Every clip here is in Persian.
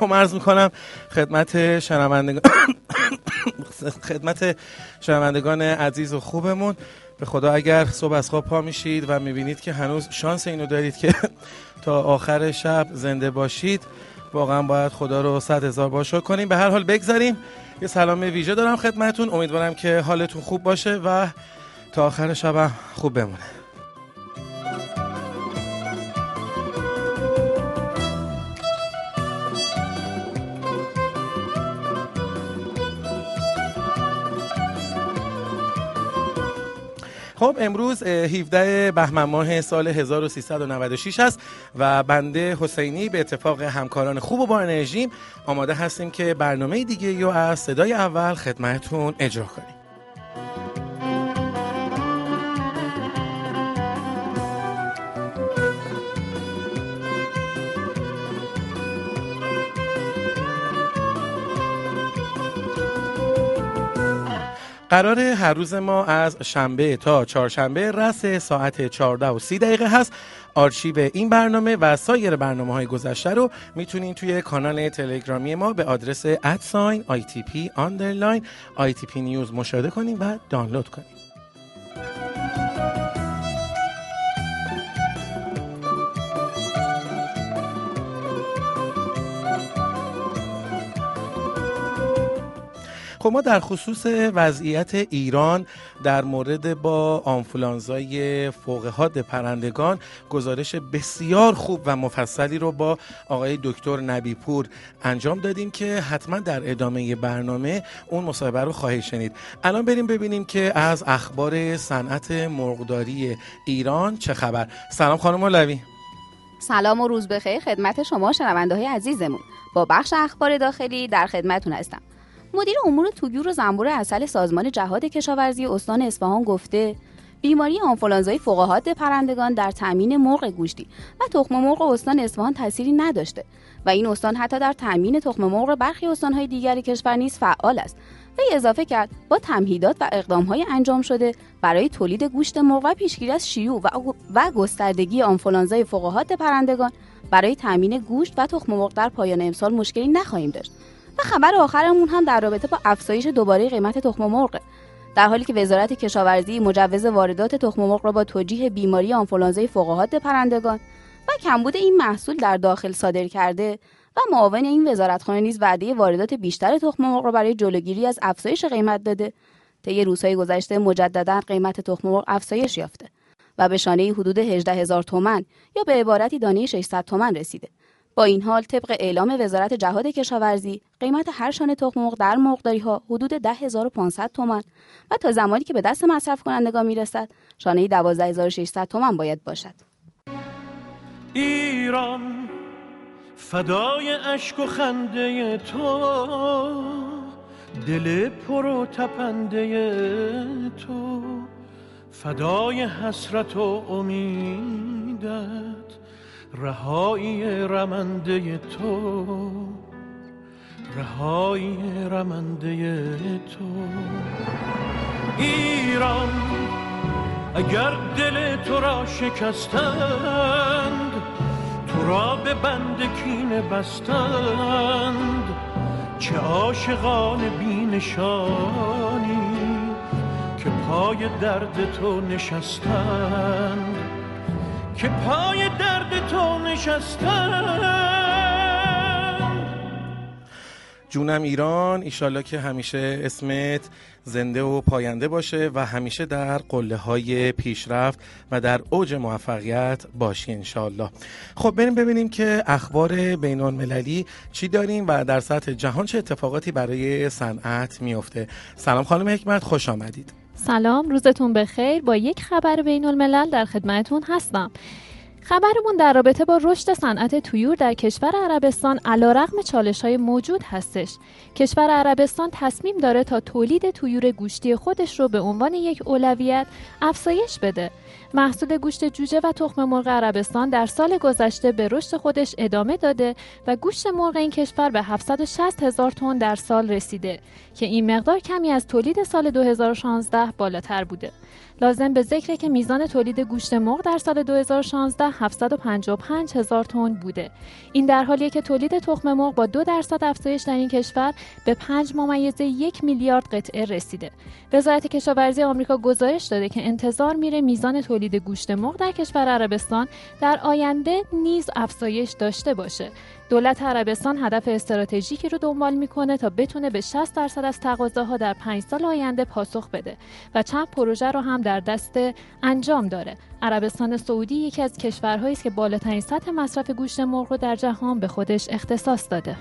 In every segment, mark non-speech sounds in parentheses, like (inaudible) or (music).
سلام عرض می‌کنم. خدمت شنوندگان (coughs) خدمت شنوندگان عزیز و خوبمون. به خدا اگر صبح از خواب پا میشید و می‌بینید که هنوز شانس اینو دارید که (coughs) تا آخر شب زنده باشید واقعا باید خدا رو صد هزار باشو کنیم. به هر حال بگذاریم یه سلام ویژه دارم خدمتون. امیدوارم که حالتون خوب باشه و تا آخر شب خوب بمونه. خب امروز 17 بهمن ماه سال 1396 است و بنده حسینی به اتفاق همکاران خوب و با انرژیم آماده هستیم که برنامه دیگه رو از صدای اول خدمتون اجرا کنیم. قرار هر روز ما از شنبه تا چهارشنبه رس ساعت 14 و 30 دقیقه هست. آرشیو این برنامه و سایر برنامه های گذشته رو می‌تونین توی کانال تلگرامی ما به آدرس ادساین ITP underline ITP نیوز مشاهده کنیم و دانلود کنیم خب ما در خصوص وضعیت ایران در مورد با آنفولانزای فوق حاد پرندگان گزارش بسیار خوب و مفصلی رو با آقای دکتر نبیپور انجام دادیم که حتما در ادامه برنامه اون مصاحبه رو خواهید شنید. الان بریم ببینیم که از اخبار صنعت مرغداری ایران چه خبر. سلام خانم مولوی. سلام و روز بخیر خدمت شما شنونده های عزیزمون. با بخش اخبار داخلی در خدمتون هستم. مدیر امور توگیور و زنبور اصل سازمان جهاد کشاورزی استان اصفهان گفته بیماری آنفولانزای فوق‌حاد پرندگان در تامین مرغ گوشتی و تخم مرغ استان اصفهان تأثیری نداشته و این استان حتی در تامین تخم مرغ برخی استانهای دیگر کشور نیز فعال است. و اضافه کرد با تمهیدات و اقدامهای انجام شده برای تولید گوشت مرغ و پیشگیری از شیوع و, گستردگی آنفولانزای فوق‌حاد پرندگان برای تامین گوشت و تخم مرغ در پایان امسال مشکلی نخواهیم داشت. و خبر آخرمون هم در رابطه با افزایش دوباره قیمت تخم مرغ. در حالی که وزارت کشاورزی مجوز واردات تخم مرغ را با توجیه بیماری آنفولانزای فوق‌حاد پرندگان و کمبود این محصول در داخل صادر کرده و معاون این وزارتخانه نیز وعده واردات بیشتر تخم مرغ را برای جلوگیری از افزایش قیمت داده. طی روزهای گذشته مجددا قیمت تخم مرغ افزایش یافته و به شانه حدود 18 هزار تومن یا به عبارتی دانه 600 تومن رسیده. با این حال طبق اعلام وزارت جهاد کشاورزی قیمت هر شانه تخم مرغ در مرغداری ها حدود 10500 تومان و تا زمانی که به دست مصرف کنندگان می‌رسد شانه 12600 تومان باید باشد. ایران فدای اشک و خنده تو دل پر و تپنده تو. فدای حسرت و امیدت رهایی رمنده تو رهایی رمنده تو. ایران اگر دل تو را شکستند تو را به بند کینه بستند. چه عاشقان بینشانی که پای درد تو نشستند. که پای درد تو نشستن جونم ایران ایشالله که همیشه اسمت زنده و پاینده باشه و همیشه در قله های پیشرفت و در اوج موفقیت باشی انشالله خب بریم ببینیم که اخبار بین المللی چی داریم و در سطح جهان چه اتفاقاتی برای صنعت میفته سلام خانم حکمت خوش آمدید. سلام روزتون بخیر با یک خبر بین الملل در خدمتون هستم خبرمون در رابطه با رشد صنعت تویور در کشور عربستان علیرغم چالش های موجود هستش. کشور عربستان تصمیم داره تا تولید تویور گوشتی خودش رو به عنوان یک اولویت افزایش بده. محصول گوشت جوجه و تخم مرغ عربستان در سال گذشته به رشد خودش ادامه داده و گوشت مرغ این کشور به 760 هزار تن در سال رسیده که این مقدار کمی از تولید سال 2016 بالاتر بوده. لازم به ذکره که میزان تولید گوشت مرغ در سال 2016 755 هزار تن بوده این در حالیه که تولید تخم مرغ با دو درصد افزایش در این کشور به 5 ممیز یک میلیارد قطعه رسیده وزارت کشاورزی آمریکا گزارش داده که انتظار میره میزان تولید گوشت مرغ در کشور عربستان در آینده نیز افزایش داشته باشه. دولت عربستان هدف استراتژیکی رو دنبال می‌کنه تا بتونه به 60 درصد از تقاضاها در 5 سال آینده پاسخ بده و چند پروژه رو هم در دست انجام داره. عربستان سعودی یکی از کشورهایی است که بالاترین سطح مصرف گوشت مرغ رو در جهان به خودش اختصاص داده.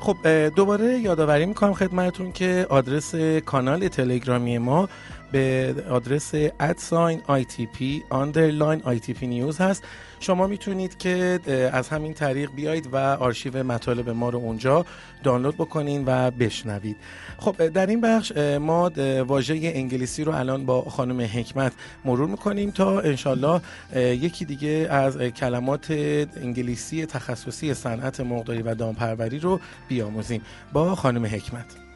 خب دوباره یادآوری می‌کنم خدمتون که آدرس کانال تلگرامی ما به آدرس ادساین ITP underline ITP نیوز هست. شما می‌تونید که از همین طریق بیایید و آرشیو مطالب ما رو اونجا دانلود بکنین و بشنوید. خب در این بخش ما واژه انگلیسی رو الان با خانم حکمت مرور می‌کنیم تا انشالله یکی دیگه از کلمات انگلیسی تخصصی صنعت مقداری و دامپروری رو بیاموزیم. با خانم حکمت.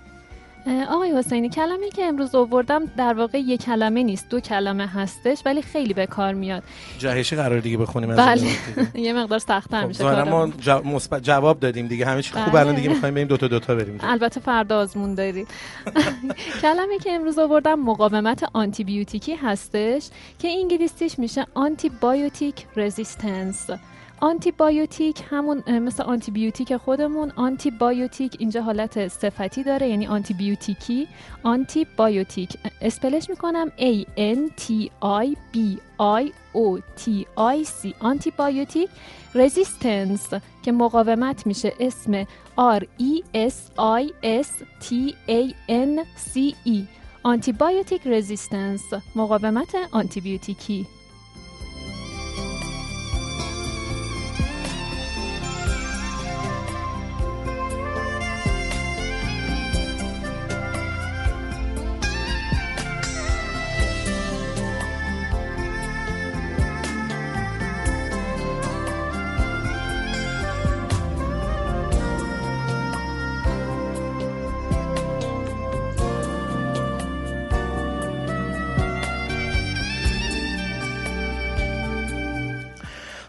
آقای حسینی کلمه که امروز آوردم در واقع یک کلمه نیست دو کلمه هستش ولی خیلی به کار میاد. جهشی قرار دیگه بخونیم بله. (laughs) یه مقدار سخت‌تر خب میشه ما جواب دادیم دیگه. همه چی خوب الان دیگه می‌خوایم بریم دو تا دو تا بریم البته فردا آزمون دارید (laughs) کلمه که امروز آوردم مقاومت آنتی بیوتیکی هستش که انگلیسیش میشه آنتی بایوتیک رزिस्टنس آنتی بایوتیک همون مثل آنتی بیوتیک خودمون آنتی بایوتیک اینجا حالت صفتی داره یعنی آنتی بیوتیکی آنتی بایوتیک اسپلش می‌کنم A N T I B I O T I C. آنتی بایوتیک رزیستنس که مقاومت میشه اسم R E S I S T A N C E. آنتی بایوتیک رزیستنس مقاومت آنتی بیوتیکی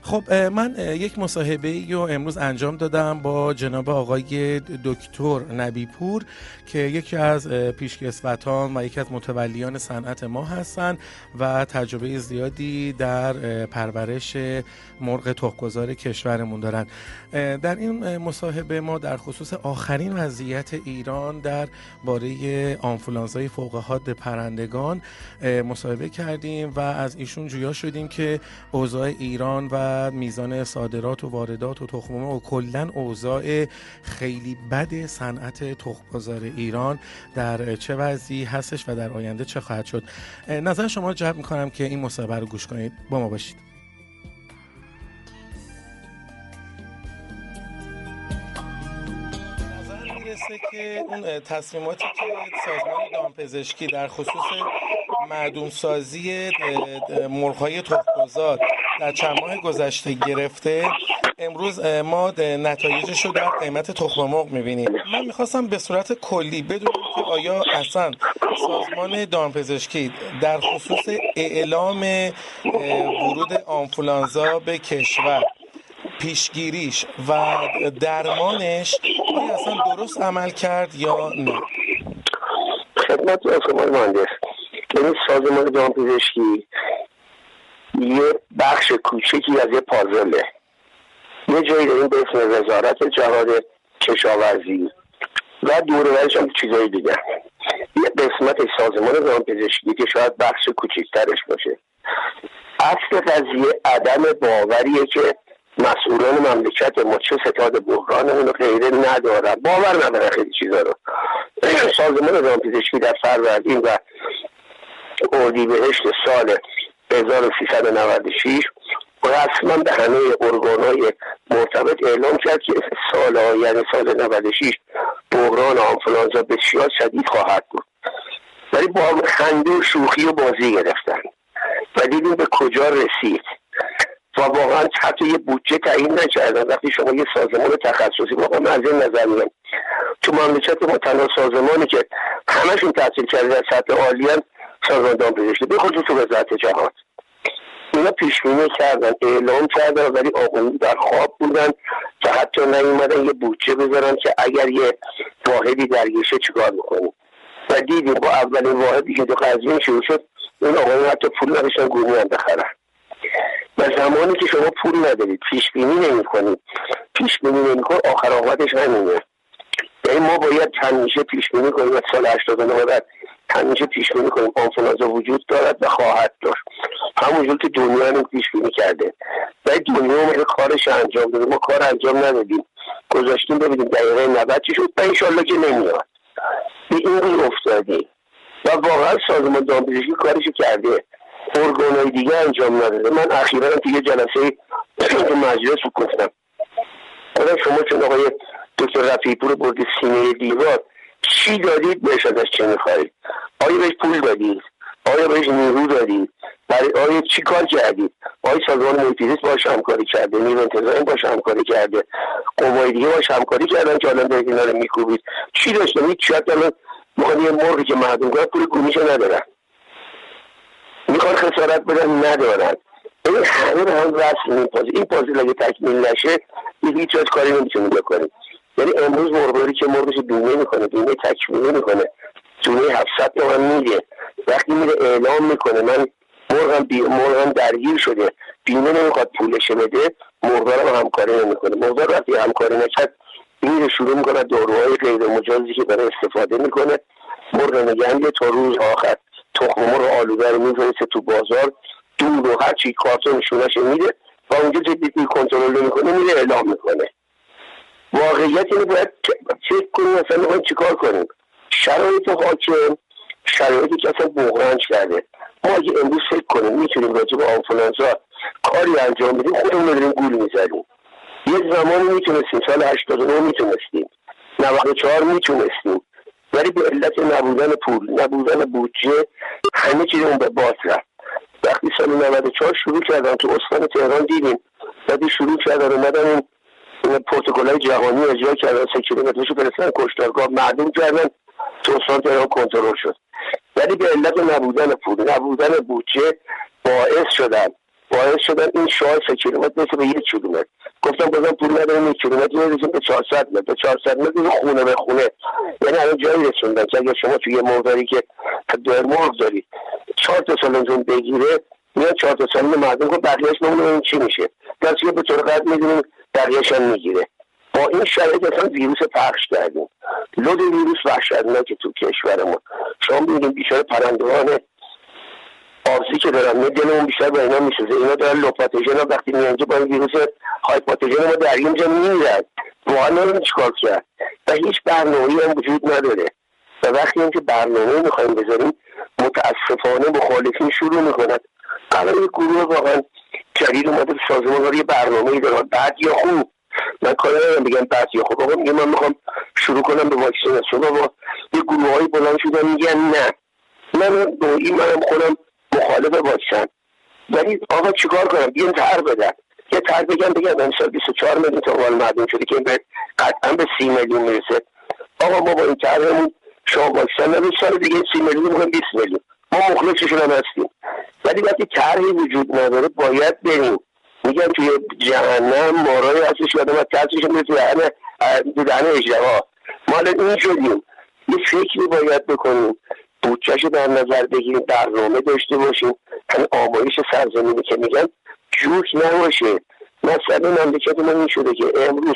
خب من یک مصاحبه رو امروز انجام دادم با جناب آقای دکتر نبیپور که یکی از پیشکسوتان و یکی از متولیان صنعت ما هستند و تجربه زیادی در پرورش مرغ تخمگذار کشورمون دارن. در این مصاحبه ما در خصوص آخرین وضعیت ایران در باره آنفولانزای فوق حاد پرندگان مصاحبه کردیم و از ایشون جویا شدیم که اوضاع ایران و میزان صادرات و واردات و تخم و کلا اوضاع خیلی بد صنعت تخمگذار ایران در چه وضعی هستش و در آینده چه خواهد شد. نظر شما جلب می‌کنم که این مصاحبه رو گوش کنید. با ما باشید. که اون تصمیماتی که سازمان دامپزشکی در خصوص معدوم سازی مرغ‌های تخم‌گذار در چند ماه گذشته گرفته امروز ما نتایجش رو در قیمت تخم مرغ می‌بینیم. من می‌خواستم به صورت کلی بدونم که آیا اصلا سازمان دامپزشکی در خصوص اعلام ورود آنفولانزا به کشور پیشگیریش و درمانش آیا اصلا درست عمل کرد یا نه؟ خدمت شما مهندس. یعنی سازمان دامپزشکی یه بخش کوچکی از یه پازله. یه جایی داریم به اسم وزارت جهاد کشاورزی. و دورورش هم چیزایی دیگه. یه قسمت سازمان دامپزشکی که شاید بخش کوچکترش باشه. اصل قضیه عدم باوریه که مسئولان مملکت ما چه ستاد بحران و غیره ندارن. باور نداره خیلی چیزا رو. سازمان دامپزشکی در فروردین و اردیبهشت سال 1396 رسما به همه ارگانهای مرتبط اعلام کرد که سال یعنی سال 96 بحران آنفلانزا بسیار شدید خواهد بود. ولی با خنده و شوخی و بازی گرفتن و دیدیم به کجا رسید. و واقعا حتی یه بودجه تعیین نکردن. وقتی شما یه سازمان تخصصی واقعا من از این نظر میگم تو مملکت ما تنها سازمانی که همشون تحصیل کرده در سطح عالی سازمان دامپزشکی به خصوص وزارت جهاد. اینا پیش بینی کردن اعلام کردن ولی آقایی در خواب بودن که حتی نیومدن یه بودجه بذارن که اگر یه واحدی درگیشه چیکار می‌کنیم و دیدیم با اولین واحدی که دو قضیه شروع شد اون آقایی حتی پول نداشتن هم بخرن. و زمانی که شما پول ندارید پیش بینی نمی کنید پیش بینی نمی آخر آقابتش همینه. یعنی ما باید همیشه پیش بینی کنیم از سال 89 بعد همیشه پیش بینی کنیم آنفولانزا وجود دارد و خواهد داشت. همونجور که دنیا هم پیش بینی کرده. و دنیا اومده کارش انجام داده ما کار انجام ندادیم. گذاشتیم ببینیم دقیقه 90 چی شد. و انشالله که نمیاد. به این روی افتادیم. و واقعا سازمان دامپزشکی کارش کرده. ارگانهای دیگه انجام نداده. من اخیرا توی یه جلسه تو مجلس گفتم. شما چون آقای دکتر رفیع پور بردی سینه دیوار چی دادید بهش ازش چه می‌خواهید؟ آیا بهش پول دادید؟ آیا بهش نیرو دادید؟ برای آیا چی کار کردید؟ آیا سازمان محیطیزیست باش همکاری کرده؟ نیرو انتظامی باش همکاری کرده؟ قوای دیگه باش همکاری کردن که الان دارید اینا رو میکوبید؟ چی داشته؟ هیچ شاید الان می‌خوان یه مرغی که مردم کنن پول گونیشو ندارن. می‌خوان خسارت بدن ندارن. این همه هم رسم این پازی این پازی اگه تکمیل نشه هیچ کاری نمی‌تونیم بکنیم یعنی امروز مرغداری که مرغش بیمه می‌کنه بیمه تکمیلی می‌کنه دونه 700 تومن میده. وقتی میره اعلام می‌کنه من مرغم بی... مرغم درگیر شده. بیمه نمی‌خواد پولش بده مرغدار هم همکاری نمی‌کنه. مرغدار وقتی همکاری نکرد میره شروع می‌کنه داروهای غیر مجازی که برای استفاده می‌کنه. مرغ نگه تا روز آخر. تخم مرغ آلوده رو میفرسته تو بازار. دور و هر چی کارتون نشونش میده و اونجا که کنترل نمی‌کنه میره اعلام می‌کنه. واقعیت اینه باید چک کنیم اصلا می‌خوایم چیکار کنیم؟ شرایط حاکم شرایطی که اصلا بحران کرده. ما اگه امروز فکر کنیم می‌تونیم راجع به آنفولانزا کاری انجام بدیم خودمون داریم گول می‌زنیم. یه زمانی می‌تونستیم سال 89 می‌تونستیم. 94 می‌تونستیم. ولی به علت نبودن پول نبودن بودجه همه چیزمون به باز رفت. وقتی سال 94 شروع کردن تو استان تهران دیدیم. بعدی شروع کردن اومدن پروتکل های جهانی اجرا کردن سه کیلومترشو فرستن کشتارگاه. معلوم کردن تو استان تهران کنترل شد. ولی به علت نبودن پول نبودن بودجه باعث شدن. باعث شدن این شاه سه کیلومتر مثل به یک کیلومتر. گفتم بازم پول نداریم یک کیلومتر می‌رسیم به 400 متر. به 400 متر خونه به خونه. یعنی الان جایی رسوندن اگر شما توی مرداری که در مرغ داری چهار تا سالنتون بگیره میاد چهار تا سالن مردم کن بقیهش نمونه چی میشه. درسته به طور قد می‌دونیم بقیهش هم می‌گیره. با این شرایط اصلا ویروس پخش کردیم. لود ویروس که تو کشورمون. شما ببینید بیشتر پرندگان آبسی که دارن نه دلمون بیشتر به اینا میسوزه. اینا دارن لوپاتوژن وقتی میان با این ویروس هایپاتوژن ما در اینجا میرن واقعا نمی‌دونم چیکار کرد و هیچ برنامه‌ای هم وجود نداره. و وقتی هم که برنامه می‌خوایم بذاریم متاسفانه مخالفین شروع می‌کنن. یه گروه واقعا جدید اومده سازمان یه برنامه دارن بعد یا خوب. من کاری ندارم بگم بعد یا خوب. آقا میگه من می‌خوام شروع کنم به واکسیناسیون آقا یه گروه های بلند شدن میگن نه. من نوعی منم خودم مخالف واکسن. ولی آقا چیکار کنم؟ بیان تر بدن. یه تر بگم بگم امسال 24 میلیون تا مال مردم شده که به قطعا به 30 میلیون می‌رسه. آقا ما با این طرحمون شما واکسن نبید سال دیگه 30 میلیون می‌خوایم 20 میلیون. ما مخلصشون هم هستیم. ولی وقتی طرحی وجود نداره باید بریم میگن توی جهنم مارای هستش که آدم ترسش میره توی دهن تو دهن اجدها ما این شدیم. یه فکری باید بکنیم. بودجهش در نظر بگیریم برنامه داشته باشیم. همین آمایش سرزمینی که میگن جوک نباشه. مثلا مملکت ما این شده که امروز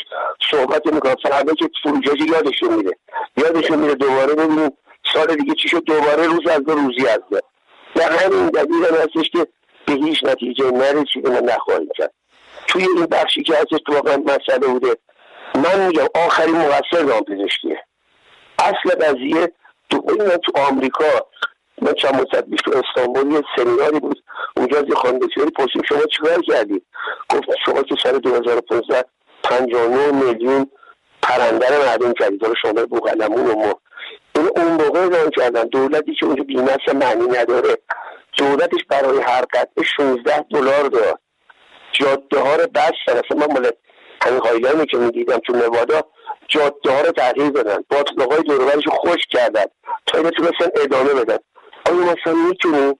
صحبت می‌کنم فردا که فروجاجی یادشون میره. یادشون میره دوباره ببینیم سال دیگه چی شد؟ دوباره روز از دو روزی از ده و همین دلیل هم هستش که به هیچ نتیجه نرسیدیم و نخواهیم کرد. توی این بخشی که تو واقعا مسئله بوده. من میگم آخرین مقصر دامپزشکیه اصل قضیه تو تو آمریکا من چند مدت پیش تو استانبول یه سمیناری بود. اونجا از یه خانم پرسیم شما چیکار کردید؟ گفت شما که سال 2015 59 میلیون پرنده رو معدوم کردید. حالا شما بوغلمون و این اون موقع اعلام کردن دولتی که اونجا بیمه معنی نداره دولتش برای هر قطعه 16 دلار داد. جاده ها رو بستن اصلا من مال همین هایلاینی که می‌دیدم تو نوادا جاده ها رو تغییر دادن. باطلاق های دورورش رو خوش کردن. تا اینو تونستن ادامه بدن. آیا مثلا می‌تونیم؟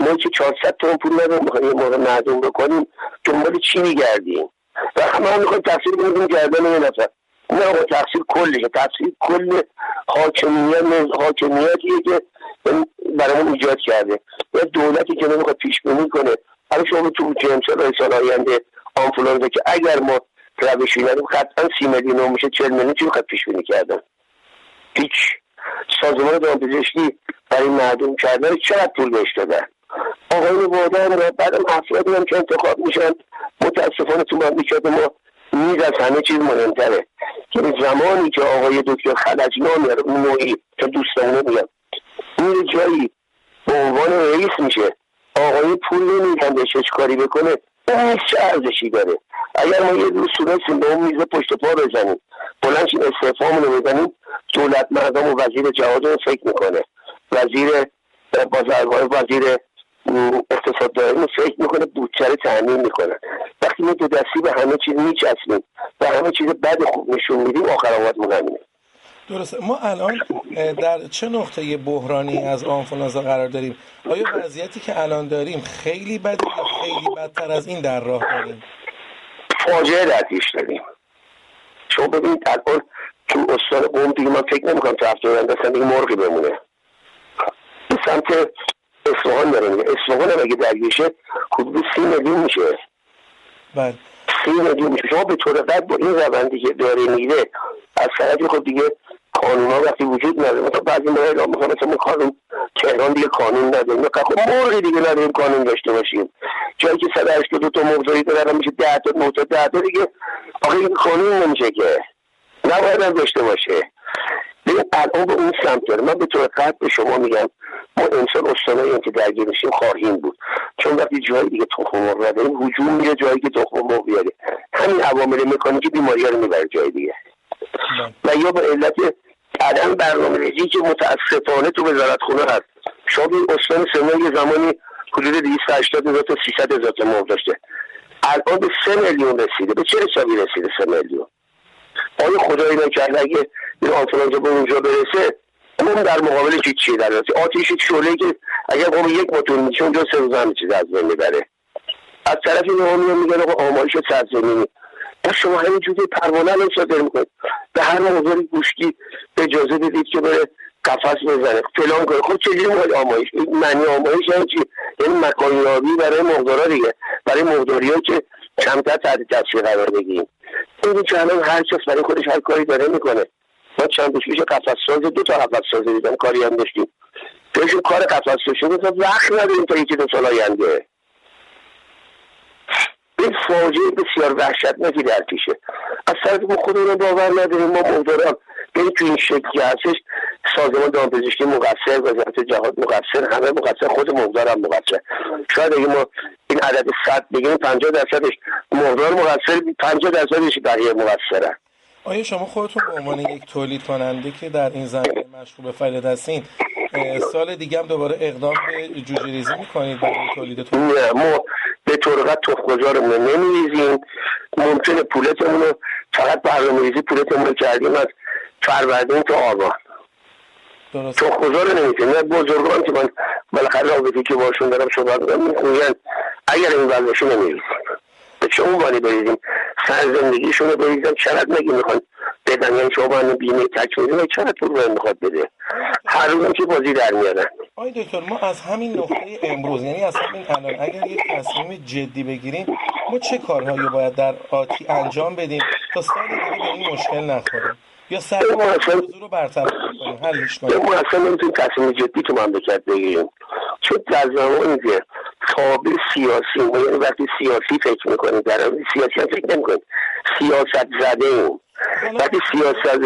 ما که 400 تون پول نداریم می‌خوایم یه موقع معدوم بکنیم دنبال چی میگردیم؟ و همه هم می‌خوایم تقصیر بگیم گردن یه نفر. نه آقا تقصیر کلیه تقصیر کل حاکمیت حاکمیتیه که برامون ایجاد کرده. یا دولتی که نمی‌خواد پیش بینی کنه. حالا شما تو چند سال سال آینده آنفولانزا که اگر ما روشی ندیم قطعا سی میلیون میشه چهل میلیون چی می‌خواد پیش بینی کردن هیچ. سازمان دامپزشکی برای معدوم کردن چقدر پول بهش دادن؟ آقایون وادن و بعدم افرادی هم که انتخاب میشن متاسفانه تو مملکت ما نیز از همه چیز مهمتره. که زمانی که آقای دکتر اون نوعی که دوستانه میگم این جایی به عنوان رئیس میشه. آقای پول نمیدن بهش کاری بکنه. اون چه ارزشی داره؟ اگر ما یه روز تونستیم به اون میز پشت پا بزنیم بلنشیم استعفامون رو بزنیم دولت مردم و وزیر جهاد رو فکر می‌کنه. وزیر بازرگاه وزیر اقتصاد دائمی فکر می‌کنه بودجه رو تعمین می‌کنه وقتی ما دو دستی به همه چیز میچسبیم و همه چیز بد خوب نشون میدیم آخر آباد همینه. درسته. ما الان در چه نقطه بحرانی از آنفولانزا قرار داریم؟ آیا وضعیتی که الان داریم خیلی بده یا خیلی بدتر از این در راه داریم؟ فاجعه در پیش داریم. شما ببینید الان تو استان قوم دیگه من فکر نمی‌کنم تو هفته آینده دیگه مرغی بمونه. به سمت اصفهان داره میگه. اصفهان هم اگه درگیشه حدود سی میلیون میشه. بله. سی میلیون میشه. شما به طور قد با این روندی که داره میره از طرفی خب دیگه قانون ها وقتی وجود نداره مثلا بعضی موقع اعلام می‌کنه مثلا قانون تهران دیگه قانون نداره. خب مرغی دیگه نداریم قانون داشته باشیم. جایی که 182 تا مرغداری داره میشه 10 تا 9 تا 10 تا دیگه آخه این قانون نمیشه که. نباید هم داشته باشه. ببین الان به اون سمت داره من به طور قطع به شما میگم ما انسان استانایی که درگیر میشیم خواهیم بود. چون وقتی جایی دیگه تخم مرغ نداریم هجوم میره جایی که تخم مرغ بیاره. همین عوامل مکانیکی بیماری رو می‌بره جای دیگه. و یا به علت عدم برنامه ریزی که متاسفانه تو وزارت خونه هست شما استان سمنان یه زمانی حدود 280 هزار تا 300 هزار تا مرغ داشته. الان به 3 میلیون رسیده. به چه حسابی رسیده 3 میلیون؟ آیا خدایی نکرد اگه این آنفولانزا به اونجا برسه اون در مقابل چی چی در آتیش شعله که اگر قوم یک موتور میشه اونجا سه روز همه چیز از بین می‌بره. از طرف این میگن آقا آمایش سرزمینی و شما همینجوری پروانه رو صادر می‌کنید. به هر موضوعی گوشتی اجازه بدید که بره قفس بزنه. فلان کنه خب چجوری مال آمایش معنی آمایش یعنی چی؟ یعنی مکانی برای مقدارا دیگه. برای مقداری که کمتر تحت تاثیر قرار بگیریم. این که الان هر کس برای خودش هر کاری داره می‌کنه. ما چند روز پیش قفس ساز دو تا قفس ساز دیدم کاری هم داشتیم. بهشون کار قفس شده وقت نداریم تا یکی دو سال آینده. این فاجعه بسیار وحشتناکی در پیشه. از طرف ما خودمون باور نداریم ما مقداران یعنی تو این شکلی هستش سازمان دامپزشکی مقصر وزارت جهاد مقصر همه مقصر خود مقدار هم مقصر. شاید اگه ما این عدد صد بگیم 50 درصدش مقدار مقصر 50 درصدش بقیه مقصرن آیا شما خودتون به عنوان یک تولید کننده که در این زمینه مشغول فعالیت هستین سال دیگه هم دوباره اقدام به جوجه ریزی می‌کنید برای تولیدتون نه ما به طور قد تخمگذارمون نمیریزیم. ممکنه پولتمون رو فقط برنامه ریزی پولتمون رو کردیم از فروردین تا آبان تخمگذار نمی‌تونیم نه بزرگان که من بالاخره رابطی که باشون دارم صحبت می‌کنم میگن اگر این وضعشو نمیریزیم به چه عنوانی بریزیم؟ سر زندگیشون رو بریزم چقدر نگی می‌خوان بدن یعنی شما باید بیمه تکمیلی و چقدر پول باید می‌خواد بده؟ هر روز که بازی در میارن آی دکتر ما از همین نقطه امروز یعنی از همین الان اگر یک تصمیم جدی بگیریم ما چه کارهایی باید در آتی انجام بدیم تا سال دیگه به این مشکل نخوریم یا سر موضوع رو برطرف کنیم حلش کنیم ما اصلا نمی‌تونیم تصمیم جدی تو مملکت بگیریم. چون در زمانی که تابع سیاسی ما یعنی وقتی سیاسی فکر می‌کنیم در سیاسی هم فکر نمی‌کنیم سیاست زده ایم وقتی سیاست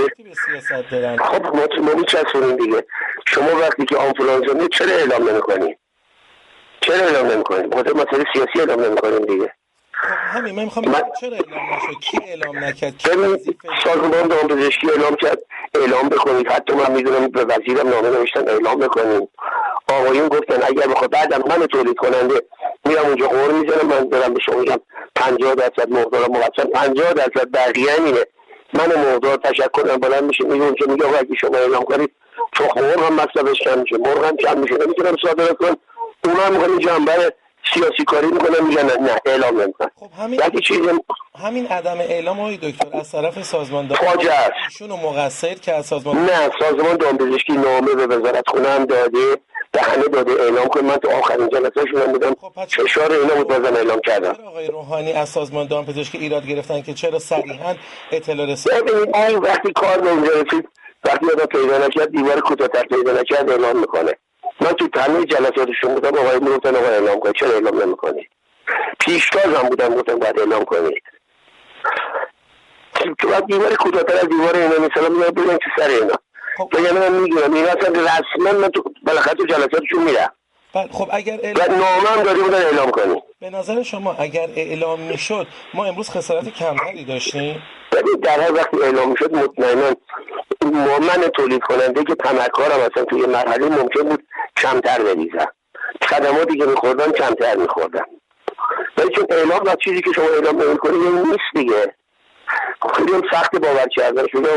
خب ما ما میچسبونیم دیگه. شما وقتی که آنفولانزا چرا اعلام نمی‌کنیم چرا اعلام نمی‌کنیم بخاطر مسئله سیاسی اعلام نمی‌کنیم دیگه. خب همین من می‌خوام من- چرا اعلام نشد؟ کی اعلام نکرد؟ کی سازمان دامپزشکی اعلام کرد. اعلام بکنید. حتی من می‌دونم به وزیرم نامه نوشتن اعلام بکنیم آقایون گفتن اگر بخواد بعدم من تولید کننده میرم اونجا قور می‌زنم من دارم به شما میگم 50 درصد مقدار موثق 50 درصد بقیه همینه. من مقدار تشکر بلند میشه میگم که میگه؟ آقا اگه شما اعلام کنید تخم مرغ هم مصرفش کم میشه مرغ هم کم میشه. نمی‌تونم صادرات کنم. اونا هم می‌خوان جنبه سیاسی کاری می‌کنن میگن نه, اعلام نمی‌کنن خب همین چیزی همین عدم اعلام آقای دکتر از طرف سازمان فاجعه است. مقصر که از سازمان نه سازمان دامپزشکی نامه به وزارت خونه هم داده همه داده اعلام کن من تو آخرین جلسه شونم بودم خب فشار اینا بود بازم اعلام کردم. آقای روحانی از سازمان دامپزشکی ایراد گرفتن که چرا صریحا اطلاع این وقتی کار به اونجا رسید وقتی آدم پیدا نکرد دیوار کوتاه‌تر پیدا نکرد اعلام می‌کنه. من تو همه جلساتشون بودم آقای می‌گفتن آقا اعلام کنید چرا اعلام نمی‌کنید پیشتاز هم بودم گفتم باید اعلام کنید که بعد دیوار کوتاه‌تر از دیوار اینا مثلا میگم ببینم که سر اینا. خب. بگم من می‌گیرم این اصلا رسما من تو بالاخره تو جلساتشون میرم. بله خب اگر اعلام نامه هم داده بودن اعلام کنید به نظر شما اگر اعلام می‌شد ما امروز خسارت کمتری داشتیم؟ ببین در هر وقتی اعلام می‌شد مطمئنا ما- من تولید کننده که تمکارم اصلا توی مرحله ممکن بود کمتر بریزم خدماتی که میخوردم کمتر میخوردم ولی چون اعلام و چیزی که شما اعلام نمی‌کنید یعنی نیست دیگه. خیلی هم سخت باور کردن. شده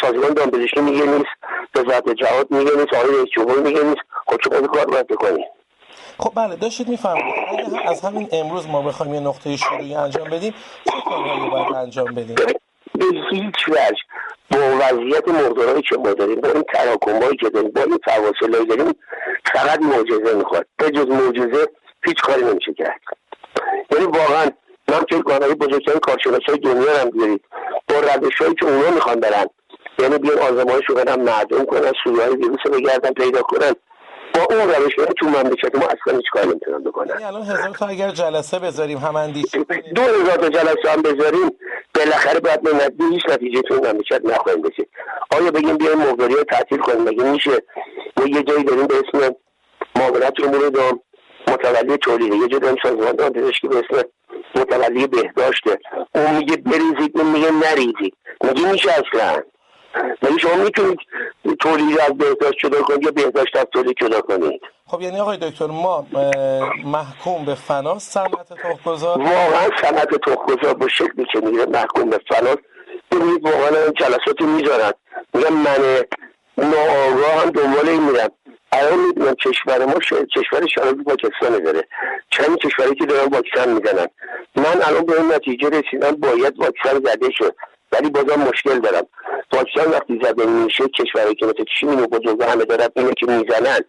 سازمان دامپزشکی میگه نیست وزارت جهاد میگه نیست آقای رئیس جمهور میگه نیست. خب چون کار باید بکنید خب بله داشتید می‌فهمید از همین امروز ما بخوایم یه نقطه شروعی انجام بدیم. چه کارهایی باید انجام بدیم؟ به هیچ وجه با وضعیت مقدارهایی که ما داریم با این تراکمهایی که داریم با این فواصلهایی داریم فقط معجزه می‌خواد. به جز معجزه هیچ کاری نمیشه کرد. یعنی واقعا من کنم اگه بزرگترین کارشناسای دنیا رو هم بیارید با روشهایی که اونا می‌خوان برن یعنی بیان آزمایش رو کنن معدوم کنن سویه ویروس رو بگردن پیدا کنن. با اون روش تو مملکت ما اصلا هیچ کاری نمی‌تونن بکنن. یعنی الان هزار تا اگر جلسه بذاریم هم اندیشی کنیم دو هزار تا جلسه هم بذاریم بالاخره باید به نتیجه هیچ نتیجه تو مملکت نخواهیم رسید. آیا بگیم بیایم مقداری رو تعطیل کنیم؟ مگه میشه؟ ما یه جایی داریم به اسم معاونت امور دام متولی تولیده یه جایی داریم سازمان پزشکی به اسم متولی بهداشته اون میگه بریزید اون میگه نریزید. مگه میشه اصلا؟ مگه شما می‌تونید تولید از بهداشت جدا کنید یا بهداشت از تولید جدا کنید. خب یعنی آقای دکتر ما محکوم به فناس صنعت تخمگذار. واقعا صنعت تخمگذار با شکلی که میره محکوم به فلاس ببینید واقعا این جلساتی می‌ذارن. میگن من ناآگاه هم دنبال این میرم. الان می‌دونم کشور ما ش... کشور شرایط پاکستان داره. چند کشوری که دارن واکسن می‌زنن. من الان به این نتیجه رسیدم باید واکسن زده شد. ولی بازم مشکل دارم. واکسن وقتی زده میشه کشوری که مثل چین و بزرگ همه دارن اینو که می‌زنن.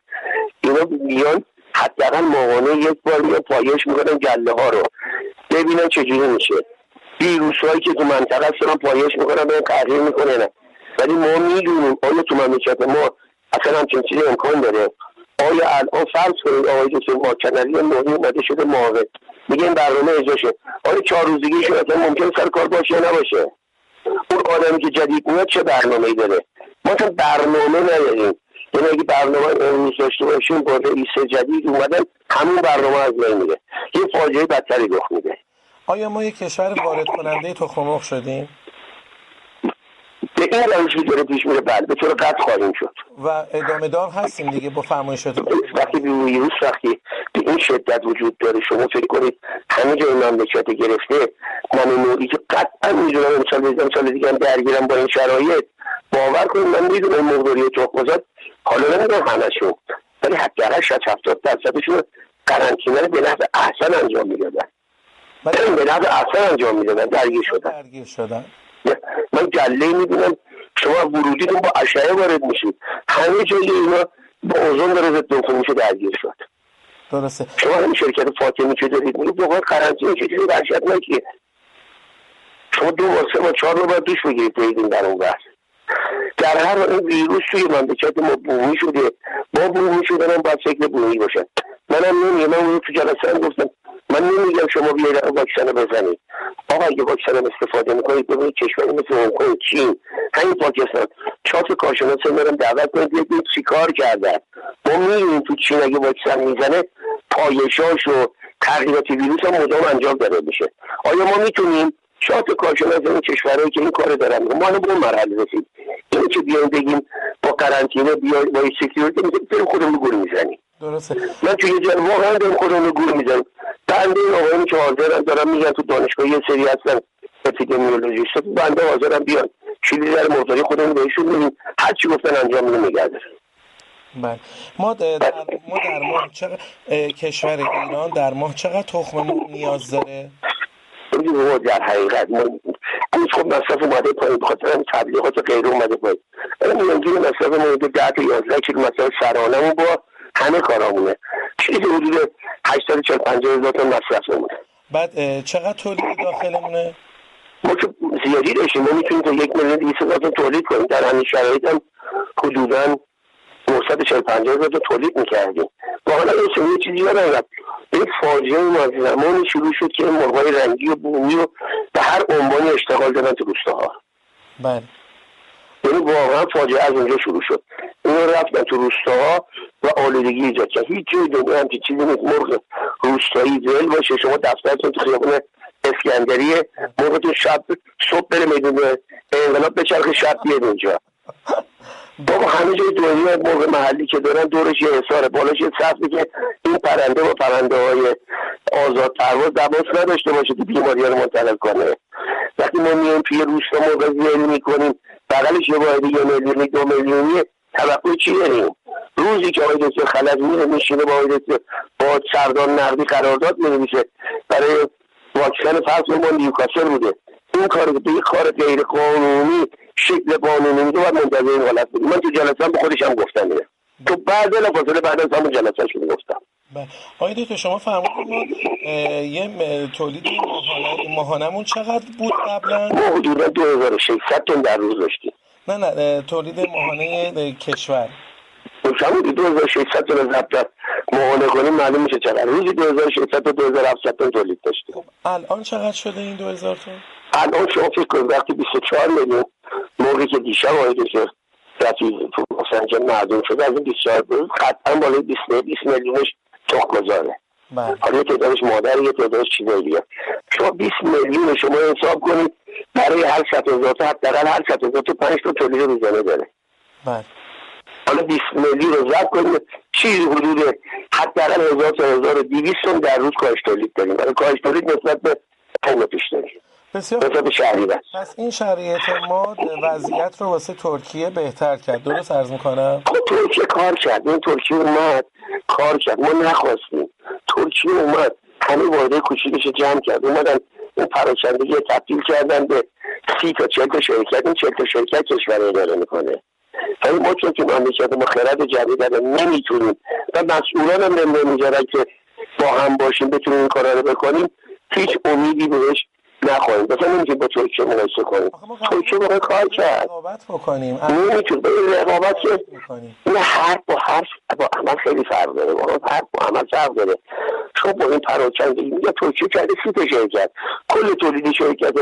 اینا میان حداقل ماهانه یک بار میان پایش می‌کنن گله ها رو. ببینن چجوری میشه. ویروس هایی که تو منطقه هست پایش می‌کنن به تغییر می‌کنه نه ولی ما می‌دونیم آیا تو مملکت ما اصلا همچین چیزی امکان داره؟ آیا الان فرض کنید آقای دکتر ماکنری نوعی اومده شده معاون میگه این برنامه اجرا شد آیا چهار روزگی شد اصلا ممکن سر کار باشه یا نباشه؟ اون آدمی که جدید میاد چه برنامه ای داره؟ ما اصلا برنامه نداریم. یعنی اگه برنامه امروز داشته باشیم با رئیس جدید اومدن همون برنامه از بین میره. یه فاجعه بدتری رخ میده. آیا ما یک کشور وارد کننده تخم مرغ شدیم؟ به این روشی داره پیش میره بعد به طور قطع خواهیم شد. و ادامه دار هستیم دیگه با فرمایشات وقتی به ویروس وقتی به این شدت وجود داره شما فکر کنید همه جای مملکت گرفته من نوعی که قطعا می‌دونم امسال بزنم سال دیگه هم درگیرم با این شرایط باور کنید من می‌دونم مقداری تخمزاد حالا نمی‌دونم همشون ولی حداقل 60 70 درصدشون قرنطینه رو به نحو احسن انجام می‌دادن. ولی به نحو احسن انجام می‌دادن درگیر شدن. درگیر شدن. من گله می‌بینم شما ورودیتون با اشعه وارد میشید. همه جای اینا با اوزون داره ضد میشه درگیر شد. درسته. شما همین شرکت فاطمی که دارید میگید واقعا قرنطینه چه چیزی وحشتناکیه شما دو بار سه بار چهار بار دوش بگیرید برید در اون بحث. در هر این ویروس توی مملکت ما بومی شده. با بومی شدن هم باید شکل بومی باشن منم نمیگم من اون تو جلسه هم گفتم. من نمیگم شما بیاید واکسن رو بزنید. آقا اگه واکسن رو استفاده می‌کنید ببینید کشوری مثل هنگ کنگ چین همین پاکستان. چهار کارشناس میرم دعوت کنید ببینید چی کار کردن. ما می‌دونیم تو چین اگه واکسن می‌زنه پایشاش و تغییرات ویروس هم مدام انجام داده میشه. آیا ما می‌تونیم شات کارشناس این کشورهایی که این کار دارن ما الان به اون مرحله رسید این که بیایم بگیم با قرنطینه بیایم با سکیوریتی بریم خودمون گول می‌زنیم. درسته. من توی جن واقعا دارم خودمون گول می‌زنیم. بنده این آقایانی که حاضرن دارم میگن تو دانشگاه یه سری هستن اپیدمیولوژیست بنده حاضرم بیان. چیزی در موضوعی خودمون بهشون میدیم هر چی گفتن انجام میدیم نگه بله. ما در, ما در ماه چقدر کشور ایران در ماه چقدر تخم نیاز داره؟ ببینید ما در حقیقت ما امروز خب مصرف اومده پایین بخاطر هم تبلیغات غیر اومده پایین. ولی میانگین مصرف ما حدود 10 تا 11 کیلو مصرف سرانه‌مون با همه کارامونه. چیزی حدود 840 50 هزار تا مصرفمونه بعد اه، چقدر تولید داخلمونه؟ ما که زیادی داشتیم ما می‌تونیم تا یک میلیون دیویست هزار تولید کنیم. در همین شرایط هم حدودا 940 50 هزار تا تولید می‌کردیم. با حالا یه چیزی یادم رفت این فاجعه از زمانی شروع شد که مرغای رنگی و بومی رو به هر عنوانی اشتغال دادن تو روستاها. بله. یعنی واقعا فاجعه از اونجا شروع شد. اینا رفتن تو روستاها و آلودگی ایجاد کرد. هیچ جای دنیا همچین چیزی نیست. مرغ روستایی ول باشه. شما دفترتون تو خیابون اسکندری مرغتون شب صبح بره میدون انقلاب بچرخه شب بیاد اینجا. (laughs) بابا همه جای دنیا مرغ محلی که دارن دورش یه حصاره. بالاش یه سقفی که این پرنده با پرنده های آزاد پرواز دواس نداشته باشه که بیماری رو منتقل کنه. وقتی ما میایم توی روستا مرغ زیادی می‌کنیم بغلش یه واحد یه میلیونی دو میلیونی توقع چی داریم روزی که آقای دکتر خلج میره میشینه با آقای دکتر با سردار نقدی قرارداد می‌نویسه. برای واکسن فصل ما نیوکاسل بوده. این کار به کار غیر قانونی شکل قانونی میده باید منتظر این حالت بودیم من تو جلسه به خودش هم گفتم اینه تو بعد فاصله بعد از همون جلسه شده گفتم. بله. آقای دکتر شما فرمودید یه تولید ماهانمون چقدر بود قبلا؟ ما حدودا 2600 تن در روز داشتیم. نه نه تولید ماهانه اه، کشور. شما 2600 تن ضبط ماهانه کنیم معلوم میشه چقدر. روزی 2600 تا 2700 تن تولید داشتیم. خب الان چقدر شده این 2000 تون الان شما فکر کنید وقتی 24 میلیون موقعی که دیشب آقای دکتر رفیع تو مسنجم معلوم شد از این 24 میلیون قطعا بالای 20 20 میلیونش تخم گذاره بله. حالا یه تعدادش مادر یه تعدادش چیزای دیگه. شما 20 میلیون شما حساب کنید برای هر 100 هزار تا حداقل هر 100 هزار تا 5 تا تولید روزانه داره. بله. حالا 20 میلیون رو ضرب کنید چیزی حدود حداقل 1000 تا 1200 تن در روز کاهش تولید داریم. برای کاهش تولید نسبت به قوم پیش داریم. بسیار پس این شرایط ما وضعیت رو واسه ترکیه بهتر کرد. درست عرض می‌کنم؟ خب ترکیه کار کرد. این ترکیه اومد کار کرد. ما نخواستیم. ترکیه اومد. همه واحده کوچیکش جمع کرد. اومدن این پراکندگی تبدیل کردن به سی تا چل تا شرکت. این چل تا شرکت کشور اداره می‌کنه. ولی ما چون که مملکت ما خرد جدید نمی‌تونیم. و مسئولان هم نمی‌ذارن که با هم باشیم بتونیم این کارا رو بکنیم. هیچ امیدی بهش نخواهیم. مثلا نمی‌تونیم با ترکیه مقایسه کنیم. ترکیه باید کار کرد. بکنیم. نمی‌تونیم. به رقابت که این حرف با حرف با عمل خیلی فرق داره. با حرف با عمل فرق داره. چون با این پراکندگی میگه ترکیه کرده سی تا شرکت. کل تولید شرکت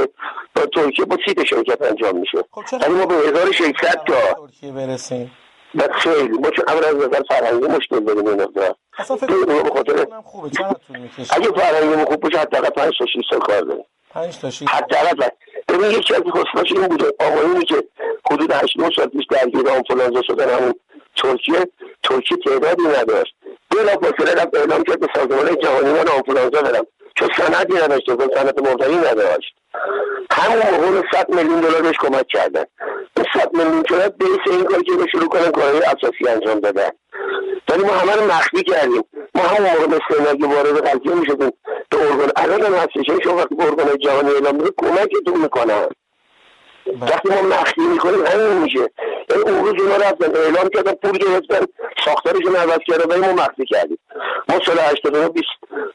با ترکیه با سی تا شرکت انجام میشه. خب چرا ولی ما به 1600 تا. ترکیه برسیم؟ و خیلی. ما چون امر از نظر فرهنگی مشکل داریم این مقدار. اصلا فکر کنم خوبه. چقدر طول می‌کشه اگه فرهنگی خوب باشه حداقل 5 تا 6 سال کار داریم. 5 تا 6 حداقل. ببین یکی از خصوصاش این بوده. آقایونی که حدود 8 9 سال پیش درگیر آنفولانزا شدن همون ترکیه ترکیه تعدادی نداشت. بلافاصله رفت اعلام کرد به سازمان جهانی من آنفولانزا دارم چون سندی نداشته بود صنعت مبتنی نداشت. همون موقع رو 100 میلیون دلار بهش کمک کردن. این 100 میلیون شد بیس این کاری که به شروع کنن کارهای اساسی انجام دادن ولی ما همه رو مخفی کردیم. ما همون موقع اینا که وارد قضیه می‌شدیم. به ارگان الان هم هستش شما وقتی به ارگان جهانی اعلام میده کمکتون می‌کنن. وقتی ما مخفی می‌کنیم همین میشه. یعنی اون روز اونا رفتن اعلام کردن پول گرفتن ساختارشون عوض کردن ولی ما مخفی کردیم. ما سال 89 20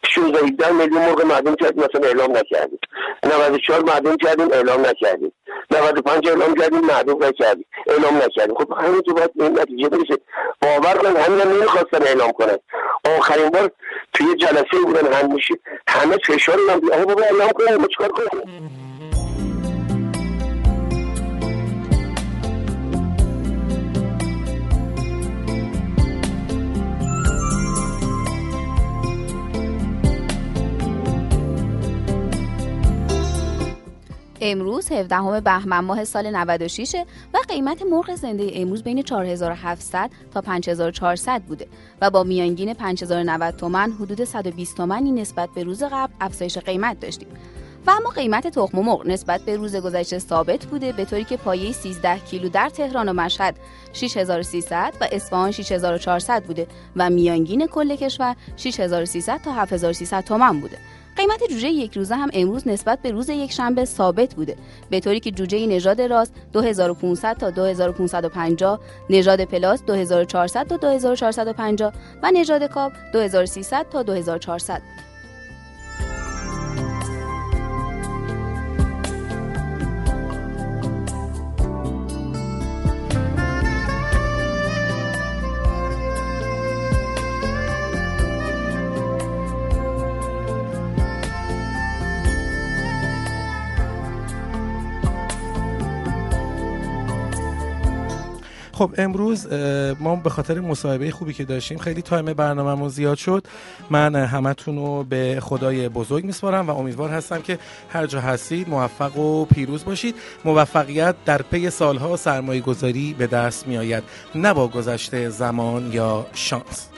16 17 میلیون مرغ معدوم کردیم مثلا اعلام نکردیم. 94 معدوم کردیم اعلام نکردیم. 95 اعلام کردیم معدوم نکردیم اعلام نکردیم. خب همین که باید به این نتیجه برسه. باور کن همین هم نمی‌خواستن اعلام کنن. آخرین بار توی جلسه بودن همیشه همه فشار هم بابا اعلام ما چیکار کنیم؟ امروز 17 بهمن ماه سال 96 و قیمت مرغ زنده امروز بین 4700 تا 5400 بوده و با میانگین 5090 تومن حدود 120 تومنی نسبت به روز قبل افزایش قیمت داشتیم. و اما قیمت تخم مرغ نسبت به روز گذشته ثابت بوده به طوری که پایه 13 کیلو در تهران و مشهد 6300 و اصفهان 6400 بوده و میانگین کل کشور 6300 تا 7300 تومان بوده. قیمت جوجه یک روزه هم امروز نسبت به روز یک شنبه ثابت بوده. به طوری که جوجه نژاد راست 2500 تا 2550 نژاد پلاس 2400 تا 2450 و نژاد کاب 2300 تا 2400 خب امروز ما به خاطر مصاحبه خوبی که داشتیم خیلی time برنامهمون زیاد شد. من همتون رو به خدای بزرگ میسپارم و امیدوار هستم که هر جا هستید موفق و پیروز باشید. موفقیت در پی سالها سرمایه گذاری به دست می آید نه با گذشته زمان یا شانس.